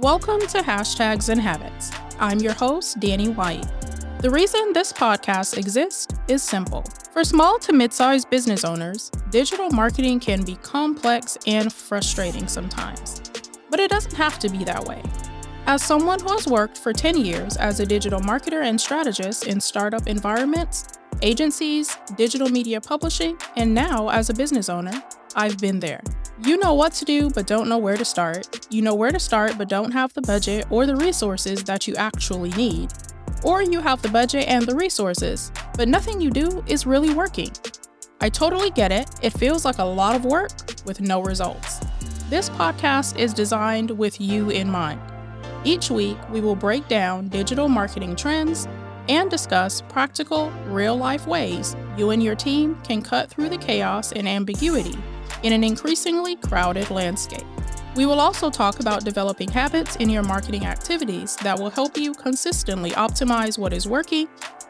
Welcome to Hashtags and Habits. I'm your host, Danni White. The reason this podcast exists is simple. For small to mid sized business owners, digital marketing can be complex and frustrating sometimes. But it doesn't have to be that way. As someone who has worked for 10 years as a digital marketer and strategist in startup environments, agencies, digital media publishing, and now as a business owner, I've been there. You know what to do, but don't know where to start. You know where to start, but don't have the budget or the resources that you actually need. Or you have the budget and the resources, but nothing you do is really working. I totally get it. It feels like a lot of work with no results. This podcast is designed with you in mind. Each week, we will break down digital marketing trends and discuss practical, real life ways you and your team can cut through the chaos and ambiguity in an increasingly crowded landscape. We will also talk about developing habits in your marketing activities that will help you consistently optimize what is working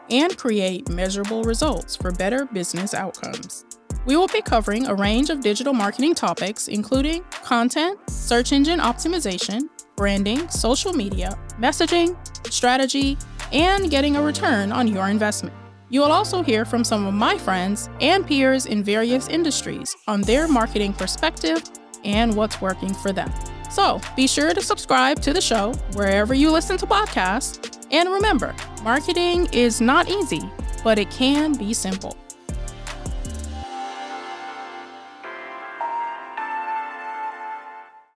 and create measurable results for better business outcomes. We will be covering a range of digital marketing topics, including content, search engine optimization, branding, social media, messaging, strategy, and getting a return on your investment. You will also hear from some of my friends and peers in various industries on their marketing perspective and what's working for them. So be sure to subscribe to the show wherever you listen to podcasts. And remember, marketing is not easy, but it can be simple.